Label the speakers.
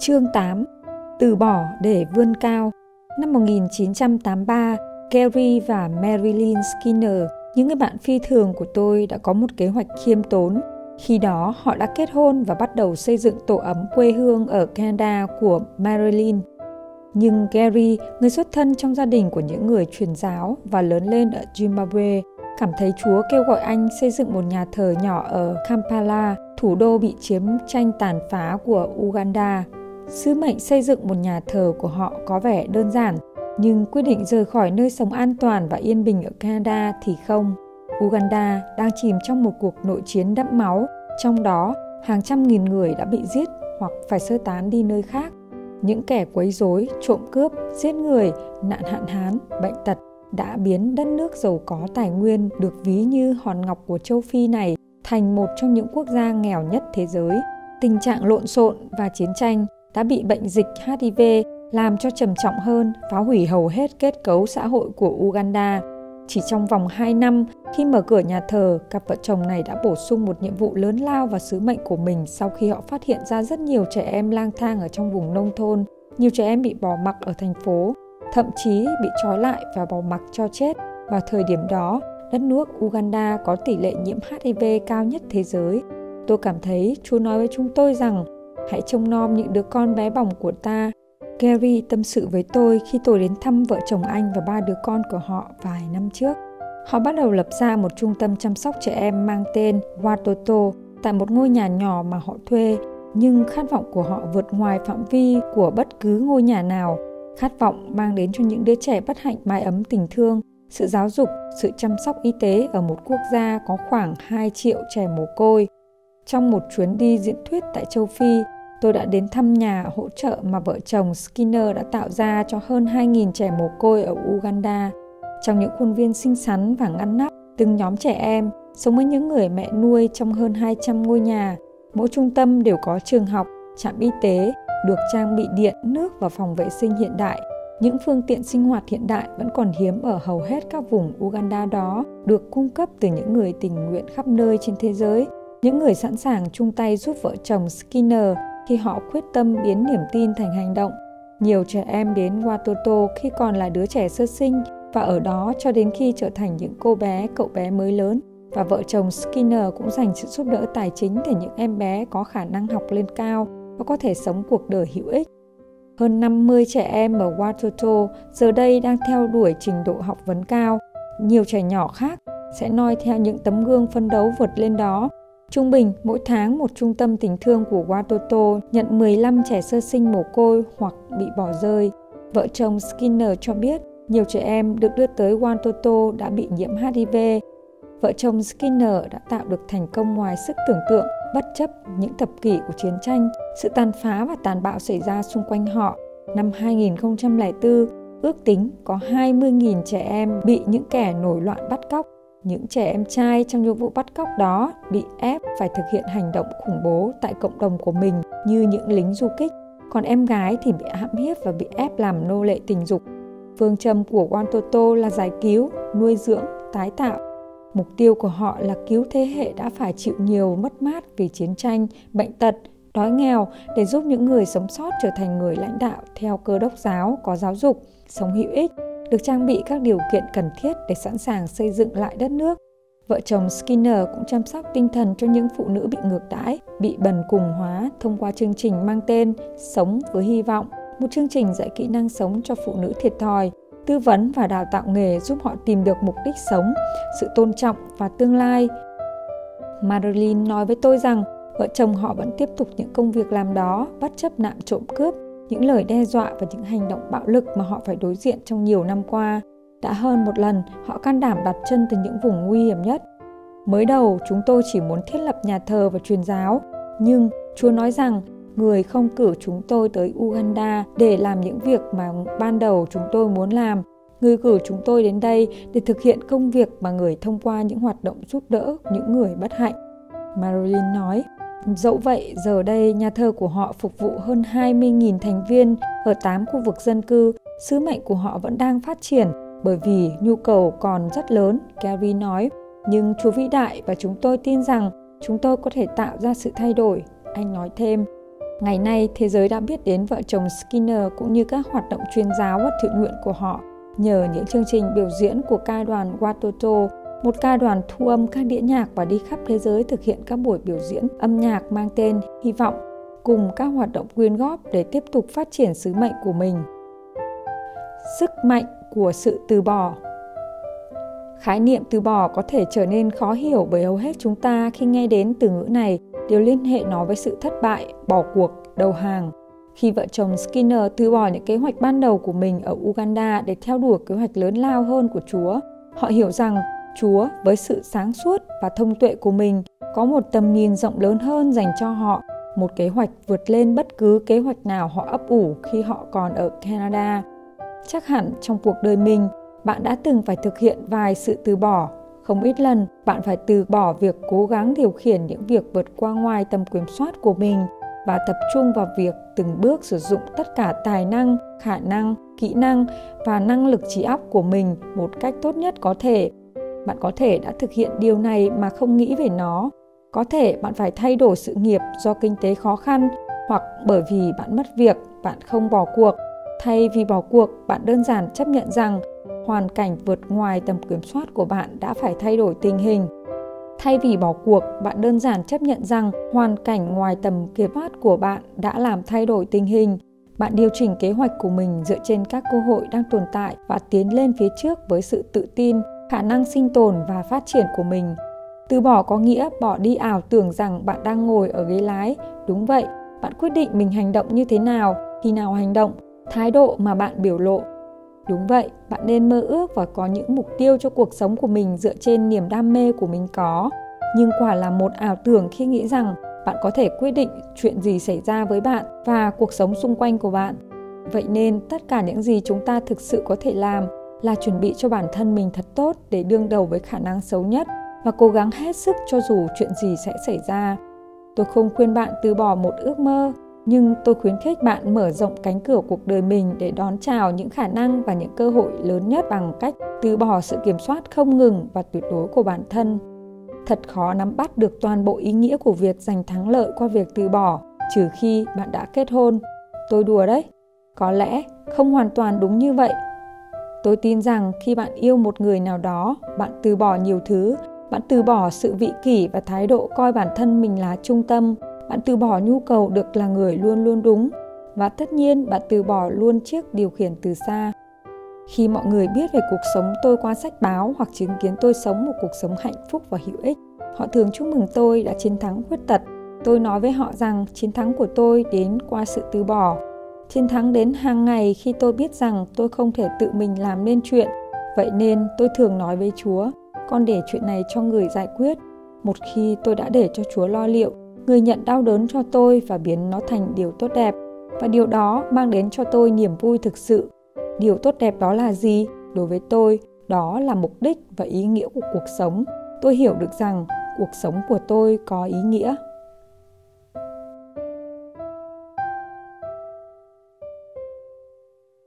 Speaker 1: Chương 8 Từ bỏ để vươn cao Năm 1983, Gary và Marilyn Skinner, những người bạn phi thường của tôi đã có một kế hoạch khiêm tốn. Khi đó, họ đã kết hôn và bắt đầu xây dựng tổ ấm quê hương ở Canada của Marilyn. Nhưng Gary, người xuất thân trong gia đình của những người truyền giáo và lớn lên ở Zimbabwe, cảm thấy Chúa kêu gọi anh xây dựng một nhà thờ nhỏ ở Kampala, thủ đô bị chiếm tranh tàn phá của Uganda. Sứ mệnh xây dựng một nhà thờ của họ có vẻ đơn giản, nhưng quyết định rời khỏi nơi sống an toàn và yên bình ở Canada thì không. Uganda đang chìm trong một cuộc nội chiến đẫm máu, trong đó hàng trăm nghìn người đã bị giết hoặc phải sơ tán đi nơi khác. Những kẻ quấy rối, trộm cướp, giết người, nạn hạn hán, bệnh tật đã biến đất nước giàu có tài nguyên được ví như hòn ngọc của châu Phi này thành một trong những quốc gia nghèo nhất thế giới. Tình trạng lộn xộn và chiến tranh đã bị bệnh dịch HIV làm cho trầm trọng hơn, phá hủy hầu hết kết cấu xã hội của Uganda. Chỉ trong vòng 2 năm, khi mở cửa nhà thờ, cặp vợ chồng này đã bổ sung một nhiệm vụ lớn lao vào sứ mệnh của mình sau khi họ phát hiện ra rất nhiều trẻ em lang thang ở trong vùng nông thôn, nhiều trẻ em bị bỏ mặc ở thành phố, thậm chí bị trói lại và bỏ mặc cho chết. Vào thời điểm đó, đất nước Uganda có tỷ lệ nhiễm HIV cao nhất thế giới. Tôi cảm thấy Chúa nói với chúng tôi rằng hãy trông nom những đứa con bé bỏng của ta. Gary tâm sự với tôi khi tôi đến thăm vợ chồng anh và ba đứa con của họ vài năm trước. Họ bắt đầu lập ra một trung tâm chăm sóc trẻ em mang tên Watoto tại một ngôi nhà nhỏ mà họ thuê, nhưng khát vọng của họ vượt ngoài phạm vi của bất cứ ngôi nhà nào. Khát vọng mang đến cho những đứa trẻ bất hạnh mái ấm tình thương, sự giáo dục, sự chăm sóc y tế ở một quốc gia có khoảng 2 triệu trẻ mồ côi. Trong một chuyến đi diễn thuyết tại châu Phi, tôi đã đến thăm nhà hỗ trợ mà vợ chồng Skinner đã tạo ra cho hơn 2.000 trẻ mồ côi ở Uganda. Trong những khuôn viên xinh xắn và ngăn nắp, từng nhóm trẻ em sống với những người mẹ nuôi trong hơn 200 ngôi nhà. Mỗi trung tâm đều có trường học, trạm y tế, được trang bị điện, nước và phòng vệ sinh hiện đại. Những phương tiện sinh hoạt hiện đại vẫn còn hiếm ở hầu hết các vùng Uganda đó, được cung cấp từ những người tình nguyện khắp nơi trên thế giới, những người sẵn sàng chung tay giúp vợ chồng Skinner khi họ quyết tâm biến niềm tin thành hành động. Nhiều trẻ em đến Watoto khi còn là đứa trẻ sơ sinh và ở đó cho đến khi trở thành những cô bé, cậu bé mới lớn. Và vợ chồng Skinner cũng dành sự giúp đỡ tài chính để những em bé có khả năng học lên cao và có thể sống cuộc đời hữu ích. Hơn 50 trẻ em ở Watoto giờ đây đang theo đuổi trình độ học vấn cao. Nhiều trẻ nhỏ khác sẽ noi theo những tấm gương phân đấu vượt lên đó Trung bình, mỗi tháng một trung tâm tình thương của Watoto nhận 15 trẻ sơ sinh mồ côi hoặc bị bỏ rơi. Vợ chồng Skinner cho biết nhiều trẻ em được đưa tới Watoto đã bị nhiễm HIV. Vợ chồng Skinner đã tạo được thành công ngoài sức tưởng tượng bất chấp những thập kỷ của chiến tranh, sự tàn phá và tàn bạo xảy ra xung quanh họ. Năm 2004, ước tính có 20.000 trẻ em bị những kẻ nổi loạn bắt cóc những trẻ em trai trong những vụ bắt cóc đó bị ép phải thực hiện hành động khủng bố tại cộng đồng của mình như những lính du kích, còn em gái thì bị hãm hiếp và bị ép làm nô lệ tình dục. Phương châm của Wantoto là giải cứu, nuôi dưỡng, tái tạo. Mục tiêu của họ là cứu thế hệ đã phải chịu nhiều mất mát vì chiến tranh, bệnh tật, đói nghèo để giúp những người sống sót trở thành người lãnh đạo theo cơ đốc giáo có giáo dục, sống hữu ích được trang bị các điều kiện cần thiết để sẵn sàng xây dựng lại đất nước. Vợ chồng Skinner cũng chăm sóc tinh thần cho những phụ nữ bị ngược đãi, bị bần cùng hóa thông qua chương trình mang tên Sống với hy vọng, một chương trình dạy kỹ năng sống cho phụ nữ thiệt thòi, tư vấn và đào tạo nghề giúp họ tìm được mục đích sống, sự tôn trọng và tương lai. Marilyn nói với tôi rằng vợ chồng họ vẫn tiếp tục những công việc làm đó bất chấp nạn trộm cướp những lời đe dọa và những hành động bạo lực mà họ phải đối diện trong nhiều năm qua. Đã hơn một lần, họ can đảm đặt chân từ những vùng nguy hiểm nhất. Mới đầu, chúng tôi chỉ muốn thiết lập nhà thờ và truyền giáo, nhưng Chúa nói rằng người không cử chúng tôi tới Uganda để làm những việc mà ban đầu chúng tôi muốn làm. Người cử chúng tôi đến đây để thực hiện công việc mà người thông qua những hoạt động giúp đỡ những người bất hạnh. Marilyn nói, Dẫu vậy, giờ đây nhà thờ của họ phục vụ hơn 20.000 thành viên ở 8 khu vực dân cư. Sứ mệnh của họ vẫn đang phát triển bởi vì nhu cầu còn rất lớn, Gary nói. Nhưng Chúa vĩ đại và chúng tôi tin rằng chúng tôi có thể tạo ra sự thay đổi. Anh nói thêm, Ngày nay, thế giới đã biết đến vợ chồng Skinner cũng như các hoạt động chuyên giáo và thiện nguyện của họ nhờ những chương trình biểu diễn của ca đoàn Watoto, một ca đoàn thu âm các đĩa nhạc và đi khắp thế giới thực hiện các buổi biểu diễn âm nhạc mang tên Hy vọng cùng các hoạt động quyên góp để tiếp tục phát triển sứ mệnh của mình. Sức mạnh của sự từ bỏ Khái niệm từ bỏ có thể trở nên khó hiểu bởi hầu hết chúng ta khi nghe đến từ ngữ này đều liên hệ nó với sự thất bại, bỏ cuộc, đầu hàng. Khi vợ chồng Skinner từ bỏ những kế hoạch ban đầu của mình ở Uganda để theo đuổi kế hoạch lớn lao hơn của Chúa, họ hiểu rằng Chúa với sự sáng suốt và thông tuệ của mình có một tầm nhìn rộng lớn hơn dành cho họ, một kế hoạch vượt lên bất cứ kế hoạch nào họ ấp ủ khi họ còn ở Canada. Chắc hẳn trong cuộc đời mình, bạn đã từng phải thực hiện vài sự từ bỏ không ít lần bạn phải từ bỏ việc cố gắng điều khiển những việc vượt qua ngoài tầm kiểm soát của mình và tập trung vào việc từng bước sử dụng tất cả tài năng khả năng kỹ năng và năng lực trí óc của mình một cách tốt nhất có thể bạn có thể đã thực hiện điều này mà không nghĩ về nó. Có thể bạn phải thay đổi sự nghiệp do kinh tế khó khăn, hoặc bởi vì bạn mất việc, bạn không bỏ cuộc. Thay vì bỏ cuộc, bạn đơn giản chấp nhận rằng hoàn cảnh vượt ngoài tầm kiểm soát của bạn đã phải thay đổi tình hình. Thay vì bỏ cuộc, bạn đơn giản chấp nhận rằng hoàn cảnh ngoài tầm kiểm soát của bạn đã làm thay đổi tình hình. Bạn điều chỉnh kế hoạch của mình dựa trên các cơ hội đang tồn tại và tiến lên phía trước với sự tự tin khả năng sinh tồn và phát triển của mình từ bỏ có nghĩa bỏ đi ảo tưởng rằng bạn đang ngồi ở ghế lái đúng vậy bạn quyết định mình hành động như thế nào khi nào hành động thái độ mà bạn biểu lộ Đúng vậy, bạn nên mơ ước và có những mục tiêu cho cuộc sống của mình dựa trên niềm đam mê của mình có. Nhưng quả là một ảo tưởng khi nghĩ rằng bạn có thể quyết định chuyện gì xảy ra với bạn và cuộc sống xung quanh của bạn. Vậy nên tất cả những gì chúng ta thực sự có thể làm là chuẩn bị cho bản thân mình thật tốt để đương đầu với khả năng xấu nhất và cố gắng hết sức cho dù chuyện gì sẽ xảy ra. Tôi không khuyên bạn từ bỏ một ước mơ, nhưng tôi khuyến khích bạn mở rộng cánh cửa cuộc đời mình để đón chào những khả năng và những cơ hội lớn nhất bằng cách từ bỏ sự kiểm soát không ngừng và tuyệt đối của bản thân thật khó nắm bắt được toàn bộ ý nghĩa của việc giành thắng lợi qua việc từ bỏ trừ khi bạn đã kết hôn tôi đùa đấy có lẽ không hoàn toàn đúng như vậy tôi tin rằng khi bạn yêu một người nào đó, bạn từ bỏ nhiều thứ, bạn từ bỏ sự vị kỷ và thái độ coi bản thân mình là trung tâm, bạn từ bỏ nhu cầu được là người luôn luôn đúng và tất nhiên bạn từ bỏ luôn chiếc điều khiển từ xa. Khi mọi người biết về cuộc sống tôi qua sách báo hoặc chứng kiến tôi sống một cuộc sống hạnh phúc và hữu ích, họ thường chúc mừng tôi đã chiến thắng khuyết tật. Tôi nói với họ rằng chiến thắng của tôi đến qua sự từ bỏ chiến thắng đến hàng ngày khi tôi biết rằng tôi không thể tự mình làm nên chuyện. Vậy nên tôi thường nói với chúa, con để chuyện này cho người giải quyết. Một khi tôi đã để cho chúa lo liệu, người nhận đau đớn cho tôi và biến nó thành điều tốt đẹp. Và điều đó mang đến cho tôi niềm vui thực sự. Điều tốt đẹp đó là gì? Đối với tôi, đó là mục đích và ý nghĩa của cuộc sống. Tôi hiểu được rằng cuộc sống của tôi có ý nghĩa.